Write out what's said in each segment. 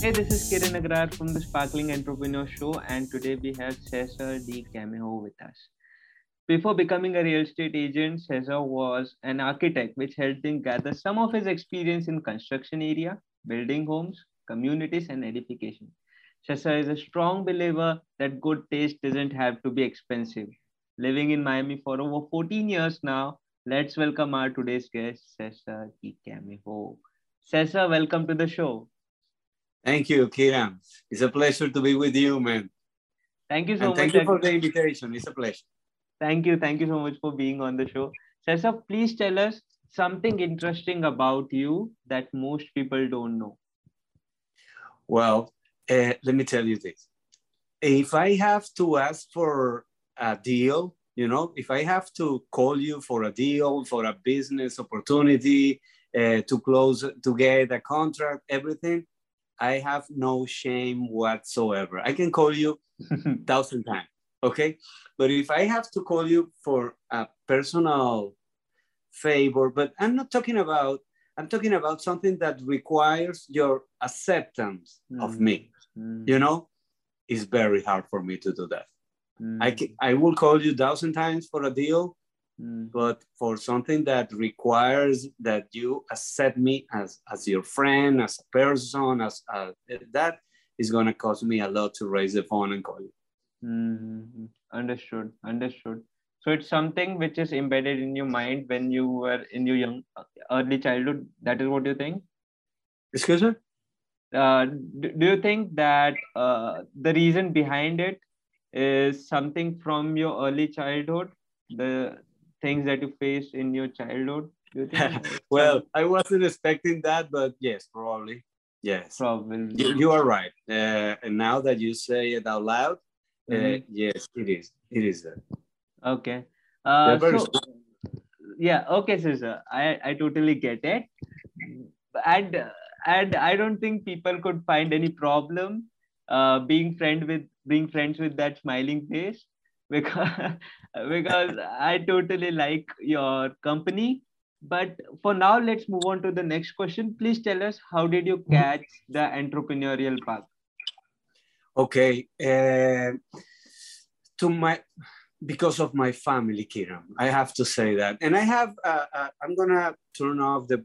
Hey, this is Kiran Agrawal from the Sparkling Entrepreneur Show, and today we have Cesar D. Camejo with us. Before becoming a real estate agent, Cesar was an architect, which helped him gather some of his experience in construction area, building homes, communities, and edification. Cesar is a strong believer that good taste doesn't have to be expensive. Living in Miami for over 14 years now, let's welcome our today's guest, Cesar D. Camejo. Cesar, welcome to the show. Thank you, Kiran. It's a pleasure to be with you, man. Thank you so and much. Thank you for the invitation. It's a pleasure. Thank you. Thank you so much for being on the show. Cesar, please tell us something interesting about you that most people don't know. Well, uh, let me tell you this. If I have to ask for a deal, you know, if I have to call you for a deal, for a business opportunity, uh, to close, to get a contract, everything, I have no shame whatsoever. I can call you thousand times, okay? But if I have to call you for a personal favor, but I'm not talking about, I'm talking about something that requires your acceptance mm. of me. Mm. You know, it's very hard for me to do that. Mm. I, can, I will call you thousand times for a deal, Mm. But for something that requires that you accept me as, as your friend, as a person, as uh, that is going to cost me a lot to raise the phone and call you. Mm-hmm. Understood. Understood. So it's something which is embedded in your mind when you were in your young early childhood. That is what you think. Excuse me. Uh, do, do you think that uh, the reason behind it is something from your early childhood the things that you faced in your childhood? You think? well, I wasn't expecting that, but yes, probably. Yes. Probably. You, you are right. Uh, and now that you say it out loud, uh, mm-hmm. yes, it is. It is that. Okay. Uh, so, yeah. Okay, Cesar. I I totally get it, and and I don't think people could find any problem uh, being friend with being friends with that smiling face because because I totally like your company. But for now, let's move on to the next question. Please tell us how did you catch the entrepreneurial path? Okay, uh, to my because of my family, Kiran, I have to say that, and I have uh, uh, I'm gonna turn off the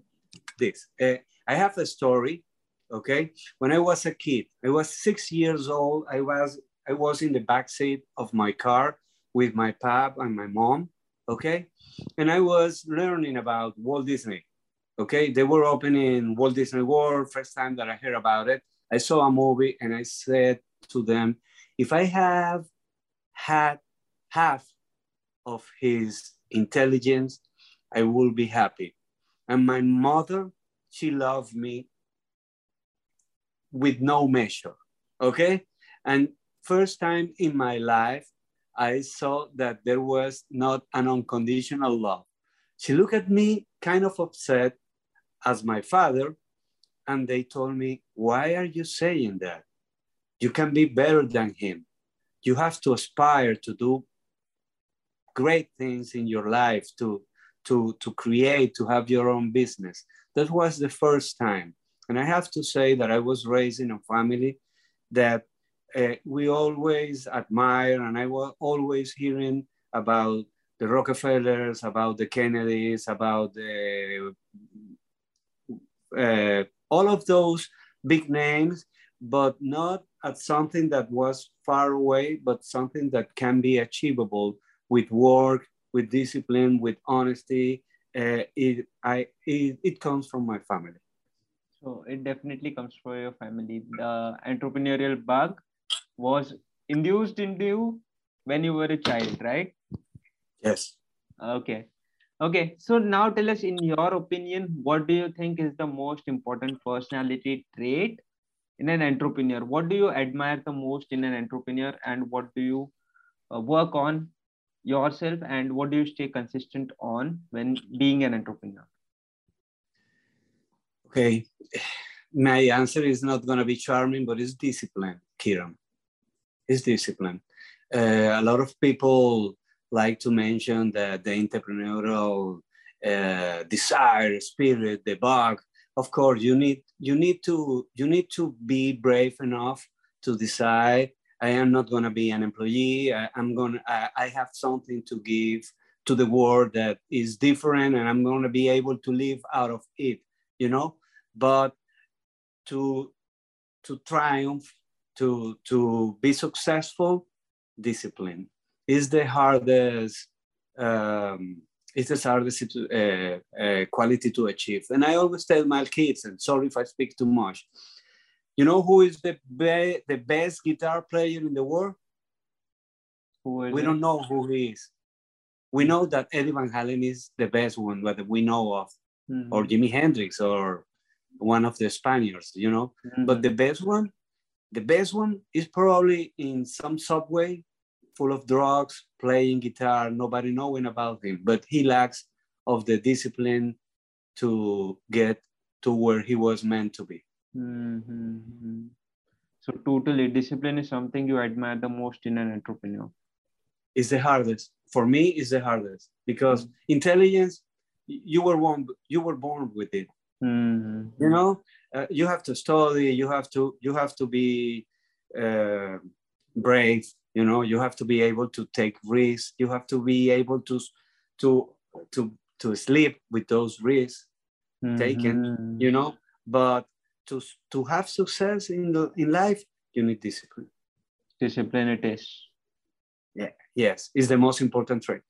this. Uh, I have a story. Okay, when I was a kid, I was six years old. I was I was in the back seat of my car with my pap and my mom, okay? And I was learning about Walt Disney, okay? They were opening Walt Disney World, first time that I heard about it. I saw a movie and I said to them, if I have had half of his intelligence, I will be happy. And my mother, she loved me with no measure, okay? And first time in my life, I saw that there was not an unconditional love. She looked at me kind of upset as my father, and they told me, Why are you saying that? You can be better than him. You have to aspire to do great things in your life, to, to, to create, to have your own business. That was the first time. And I have to say that I was raised in a family that uh, we always admire, and I was always hearing about the Rockefellers, about the Kennedys, about the uh, all of those big names, but not at something that was far away, but something that can be achievable with work, with discipline, with honesty. Uh, it, I, it, it comes from my family. So it definitely comes from your family. The entrepreneurial bug was induced into you when you were a child, right? Yes. Okay. Okay. So now tell us, in your opinion, what do you think is the most important personality trait in an entrepreneur? What do you admire the most in an entrepreneur, and what do you uh, work on yourself, and what do you stay consistent on when being an entrepreneur? Okay. My answer is not going to be charming, but it's discipline, Kiran is discipline. Uh, a lot of people like to mention that the entrepreneurial uh, desire, spirit, the bug, of course you need you need to you need to be brave enough to decide i am not going to be an employee I, am going I have something to give to the world that is different and i'm going to be able to live out of it you know but to to triumph to to be successful discipline is the hardest um, it's the hardest uh, uh, quality to achieve. And I always tell my kids, and sorry if I speak too much, you know who is the, be- the best guitar player in the world? we it? don't know who he is. We know that Eddie Van Halen is the best one that we know of, mm-hmm. or Jimi Hendrix, or one of the Spaniards, you know. Mm-hmm. But the best one, the best one is probably in some subway full of drugs, playing guitar, nobody knowing about him, but he lacks of the discipline to get to where he was meant to be. Mm-hmm. So totally, discipline is something you admire the most in an entrepreneur. It's the hardest for me. It's the hardest because mm-hmm. intelligence, you were born, you were born with it. Mm-hmm. You know, uh, you have to study. You have to, you have to be uh, brave you know you have to be able to take risks you have to be able to to to to sleep with those risks mm-hmm. taken you know but to to have success in the in life you need discipline discipline it is yeah yes is the most important trait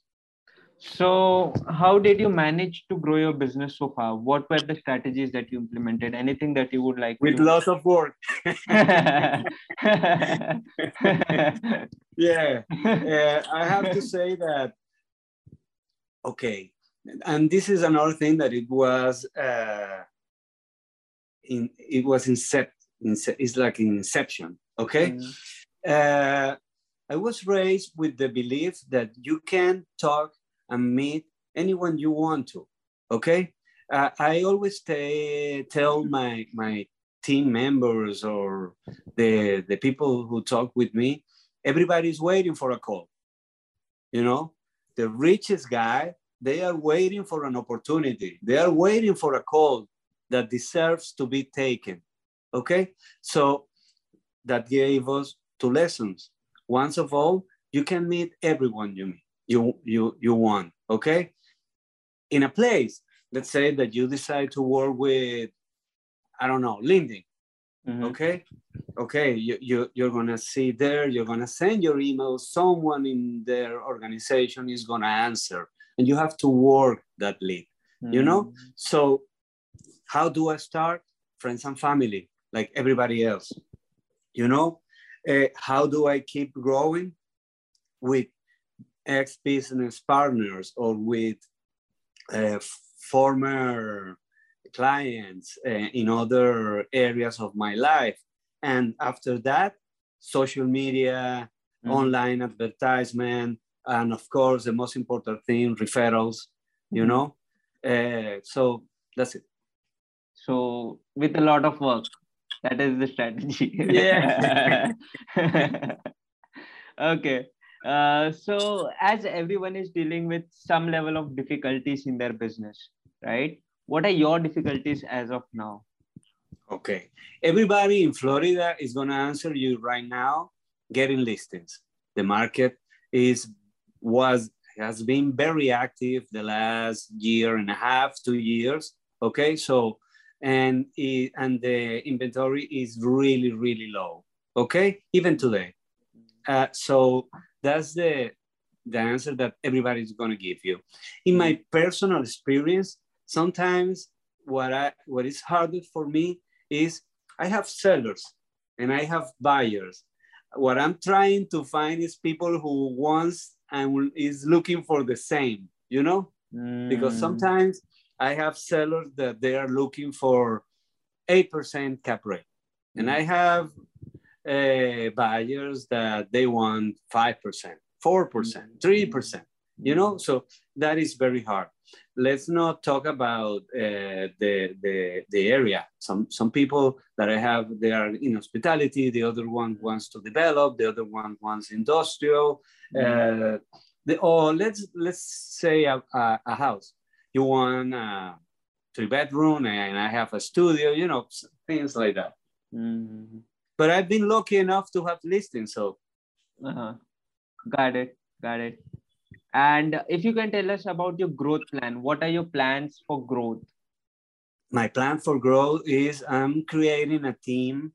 so, how did you manage to grow your business so far? What were the strategies that you implemented? Anything that you would like? With to... lots of work. yeah, uh, I have to say that. Okay, and this is another thing that it was. Uh, in it was incept. It's like in inception. Okay. Mm. Uh, I was raised with the belief that you can talk and meet anyone you want to. Okay. Uh, I always t- tell my my team members or the the people who talk with me, everybody's waiting for a call. You know, the richest guy, they are waiting for an opportunity. They are waiting for a call that deserves to be taken. Okay, so that gave us two lessons. Once of all, you can meet everyone you meet you you you want okay in a place let's say that you decide to work with i don't know linkedin mm-hmm. okay okay you, you you're gonna see there you're gonna send your email someone in their organization is gonna answer and you have to work that lead mm-hmm. you know mm-hmm. so how do i start friends and family like everybody else you know uh, how do i keep growing with ex-business partners or with uh, former clients uh, in other areas of my life. And after that, social media, mm-hmm. online advertisement, and of course, the most important thing, referrals, you mm-hmm. know? Uh, so that's it. So, with a lot of work, that is the strategy. Yeah. okay. Uh, so as everyone is dealing with some level of difficulties in their business right? What are your difficulties as of now? Okay. Everybody in florida is going to answer you right now. Getting listings. The market is was has been very active the last year and a half two years. Okay so and it, and the inventory is really really low. Okay even today. Uh, so that's the the answer that everybody's going to give you. In my personal experience, sometimes what I what is harder for me is I have sellers and I have buyers. What I'm trying to find is people who wants and is looking for the same, you know? Mm. Because sometimes I have sellers that they are looking for 8% cap rate. And I have uh, buyers that they want 5%, 4%, 3%, you know? So that is very hard. Let's not talk about uh, the, the, the area. Some, some people that I have, they are in hospitality, the other one wants to develop, the other one wants industrial. Uh, the, or let's, let's say a, a, a house. You want uh, three bedroom and I have a studio, you know, things like that. Mm-hmm. But I've been lucky enough to have listings, so Uh-huh. Got it. Got it. And if you can tell us about your growth plan, what are your plans for growth? my plan for growth is I'm creating a team.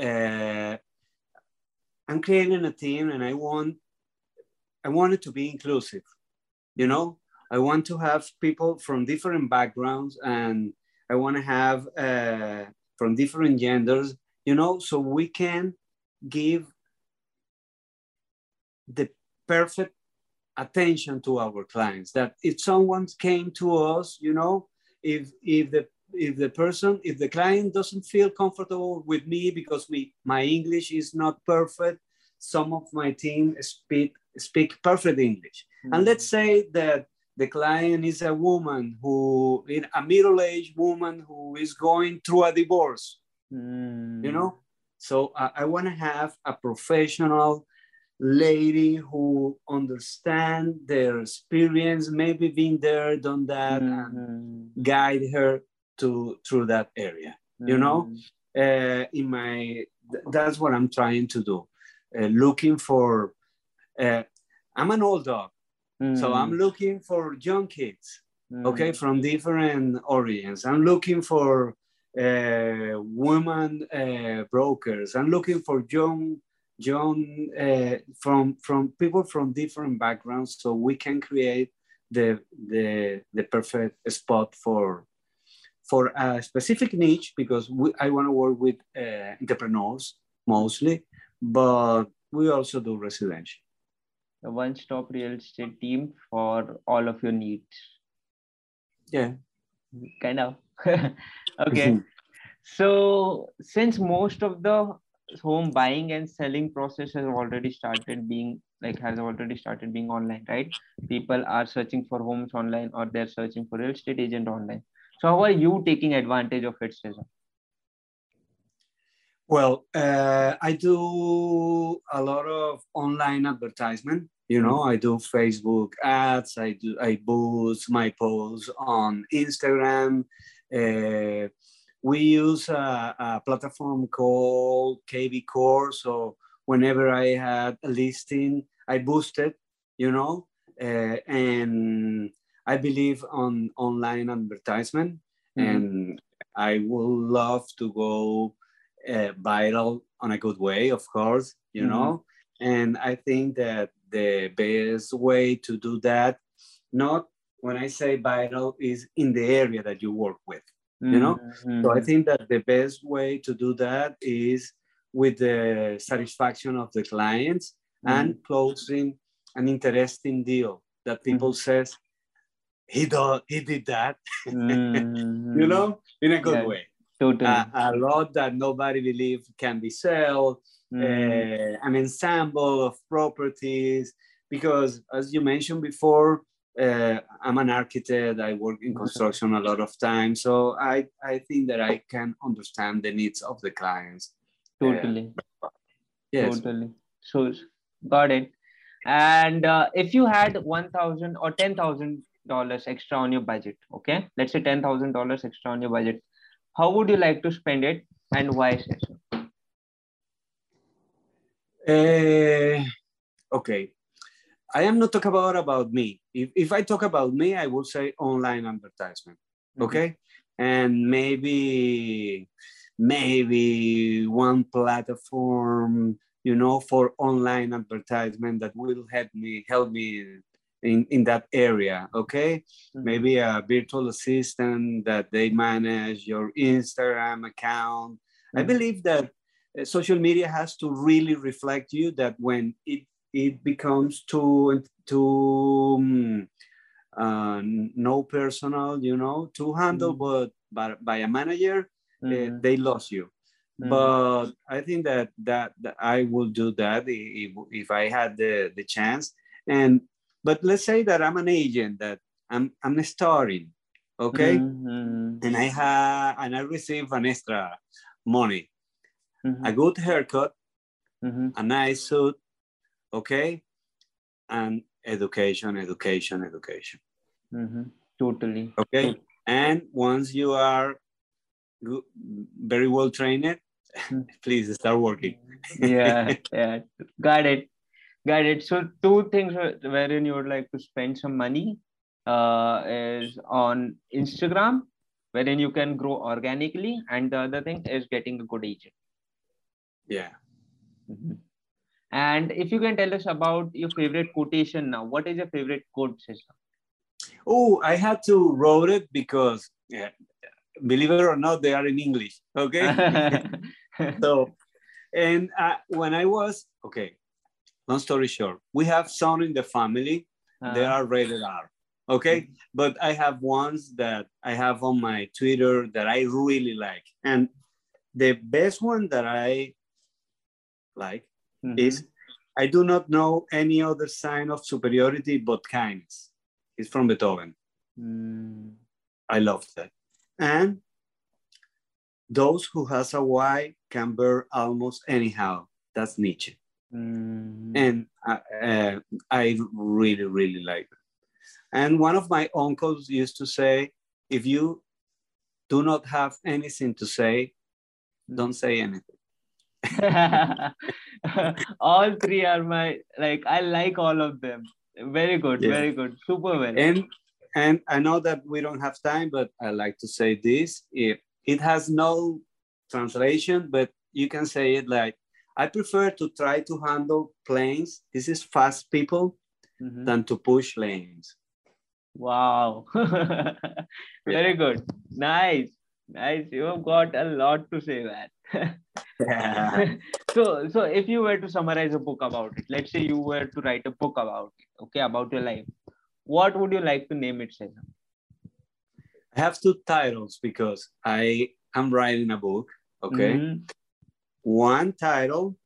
Uh, I'm creating a team, and I want I want it to be inclusive. You know, I want to have people from different backgrounds, and I want to have uh, from different genders. You know, so we can give the perfect attention to our clients. That if someone came to us, you know, if if the if the person if the client doesn't feel comfortable with me because we my english is not perfect some of my team speak speak perfect english Hmm. and let's say that the client is a woman who in a middle-aged woman who is going through a divorce Mm. you know so i, I want to have a professional lady who understand their experience maybe been there done that and Mhm. guide her to through that area you know Mm. uh, in my th- that's what i'm trying to do uh, looking for uh, i'm an old dog so i'm Mm. looking for young kids okay Mm. from different origins i'm looking for uh, women uh, brokers i'm looking for young young uh, from from people from different backgrounds so we can create the the the perfect spot for for a specific niche because we, i want to work with uh, entrepreneurs mostly but we also do residential A one-stop real estate team for all of your needs. yeah Kind of. okay. So since most of the home buying and selling process has already started being like has already started being online, right? People are searching for homes online or they're searching for real estate agent online. So how are you taking advantage of it, Cesar? Well, uh, I do a lot of online advertisement. You know, I do Facebook ads. I do. I boost my posts on Instagram. Uh, we use a, a platform called kvCORE. So whenever I had a listing, I boosted. You know, uh, and I believe on online advertisement, and I would love to go uh, viral on a good way, of course, you Mhm. know. And I think that the best way to do that, not when I say viral, is in the area that you work with. You know? So I Mhm. think that the best way to do that is with the satisfaction of the clients and closing an interesting deal that people says he do, he did that, you know, in a good Yeah. way Totally. a, a lot that nobody believed can be sold, uh, an ensemble of properties. Because as you mentioned before, uh, I'm an architect. I work in construction a lot of time, so I I think that I can understand the needs of the clients. Totally. Yes. Totally. So got it. And uh, if you had one thousand or ten thousand dollars extra on your budget, okay, let's say ten thousand dollars extra on your budget, how would you like to spend it and why? Cesar? Uh, okay. I am not talking about about me. If, if I talk about me, I would say online advertisement. Mhm. Okay. And maybe maybe one platform, you know, for online advertisement that will help me help me in, in that area. Okay. Mhm. Maybe a virtual assistant that they manage your Instagram account. I Mhm. believe that uh, social media has to really reflect you that when it it becomes too too um, uh, no personal you know to handle Mhm. but by, by a manager uh, Mhm. they lost you Mhm. but i think that, that that i will do that if, if i had the, the chance and but let's say that i'm an agent that i'm i'm starting okay Mhm. and i have and i receive an extra money a good haircut a nice suit, okay? And education, education, education, Mhm. Totally. okay? And once you are very well trained, please start working. yeah, yeah, got it, got it. So two things wherein you would like to spend some money uh, is on Instagram, wherein you can grow organically, and the other thing is getting a good agent. Yeah. Mm-hmm. And if you can tell us about your favorite quotation now, what is your favorite quote system? Oh, I had to wrote it because, yeah, believe it or not, they are in English. Okay. so, and uh, when I was okay, long story short, we have some in the family. Uh-huh. They are rated R. Okay, mm-hmm. but I have ones that I have on my Twitter that I really like, and the best one that I like mm-hmm. is I do not know any other sign of superiority but kindness. It's from Beethoven. Mm. I love that. And those who has a why can bear almost anyhow. That's Nietzsche. Mm. And I, uh, I really, really like it. And one of my uncles used to say, if you do not have anything to say, don't say anything. all three are my like I like all of them. Very good, yeah. very good, super well. And and I know that we don't have time, but I like to say this. If it has no translation, but you can say it like I prefer to try to handle planes. This is fast people mm-hmm. than to push lanes. Wow. Very good. Nice. Nice. You have got a lot to say that. so so if you were to summarize a book about it, let's say you were to write a book about it, okay, about your life, what would you like to name it, Cesar? I have two titles because I am writing a book. Okay. Mm-hmm. One title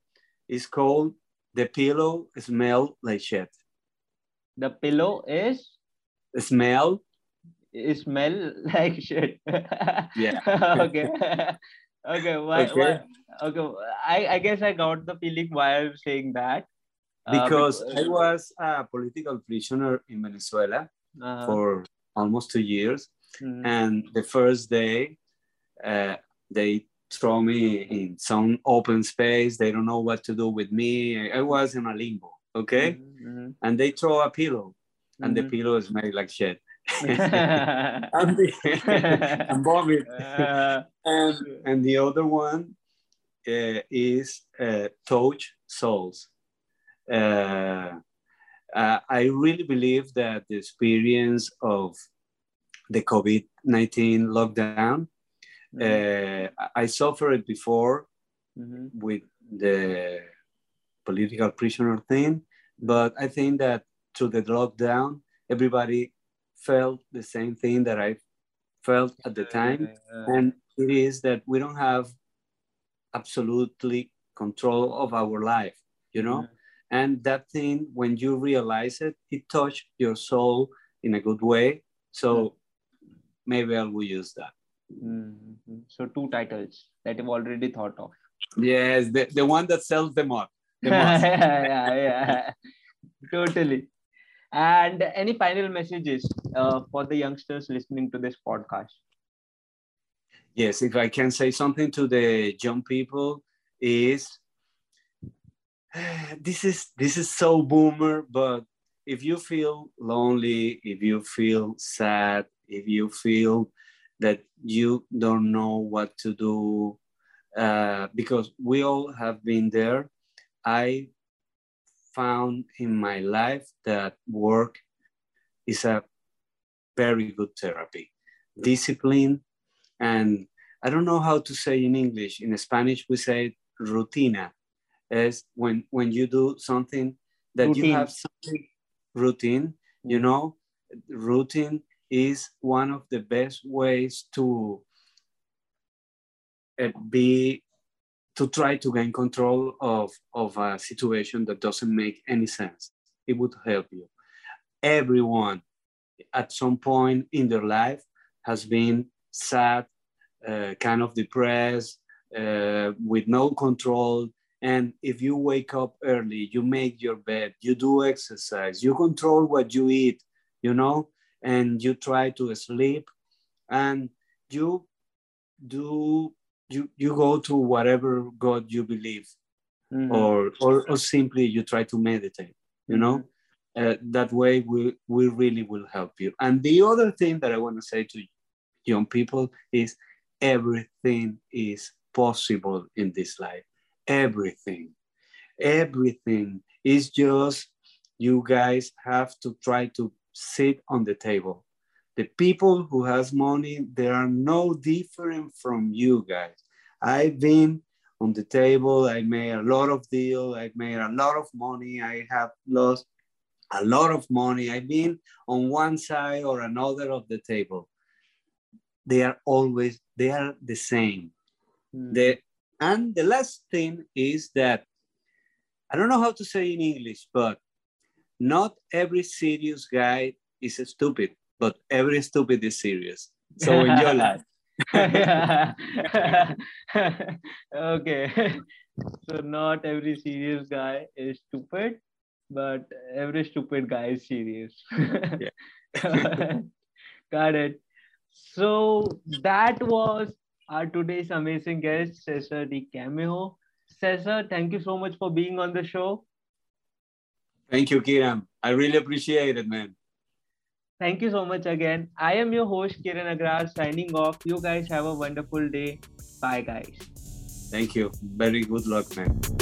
is called The Pillow Smell Like Shit. The pillow is? Smell. Smell like shit. yeah. okay. okay. Why, okay. Why, okay. I, I guess I got the feeling why I'm saying that. Because, uh, because I was a political prisoner in Venezuela uh-huh. for almost two years. Mm-hmm. And the first day, uh, they throw me in some open space. They don't know what to do with me. I was in a limbo, okay? Mm-hmm. mm-hmm. And they throw a pillow, and mm-hmm. the pillow is made like shit. And, the, and vomit. Uh, and, and the other one uh, is uh, Touch Souls. Uh, uh, I really believe that the experience of the COVID 19 lockdown. Mm-hmm. Uh, I suffered before mm-hmm. with the political prisoner thing, but I think that through the lockdown, everybody felt the same thing that I felt at the time. And it is that we don't have absolutely control of our life, you know? And that thing, when you realize it, it touched your soul in a good way. So maybe I will use that. Mm-hmm. So two titles that you've already thought of. Yes, the, the one that sells them up. The yeah, yeah, yeah. totally. And any final messages uh, for the youngsters listening to this podcast? Yes, if I can say something to the young people is this is this is so boomer, but if you feel lonely, if you feel sad, if you feel that you don't know what to do, uh, because we all have been there. I found in my life that work is a very good therapy. Discipline, and I don't know how to say in English. In Spanish, we say rutina, is when when you do something that routine. you have something routine. You know, routine is one of the best ways to uh, be to try to gain control of, of a situation that doesn't make any sense. It would help you. Everyone at some point in their life has been sad, uh, kind of depressed, uh, with no control. And if you wake up early, you make your bed, you do exercise, you control what you eat, you know, and you try to sleep, and you do you you go to whatever god you believe mm-hmm. or, or or simply you try to meditate you know? Mm-hmm. uh, that way we we really will help you. And the other thing that i want to say to young people is everything is possible in this life. Everything. Everything. Is just you guys have to try to sit on the table the people who has money they are no different from you guys. I've been on the table i made a lot of deal i made a lot of money i have lost a lot of money. I've been on one side or another of the table. They are always they are the same. Mm. the and the last thing is that i don't know how to say in english but not every serious guy is stupid but every stupid is serious. So enjoy life. okay. So not every serious guy is stupid, but every stupid guy is serious. Got it. So that was our today's amazing guest, Cesar D. Camejo. Cesar, thank you so much for being on the show. Thank you, Kiran. I really appreciate it, man. Thank you so much again. I am your host, Kiran Agrawal, signing off. You guys have a wonderful day. Bye, guys. Thank you. Very good luck, man.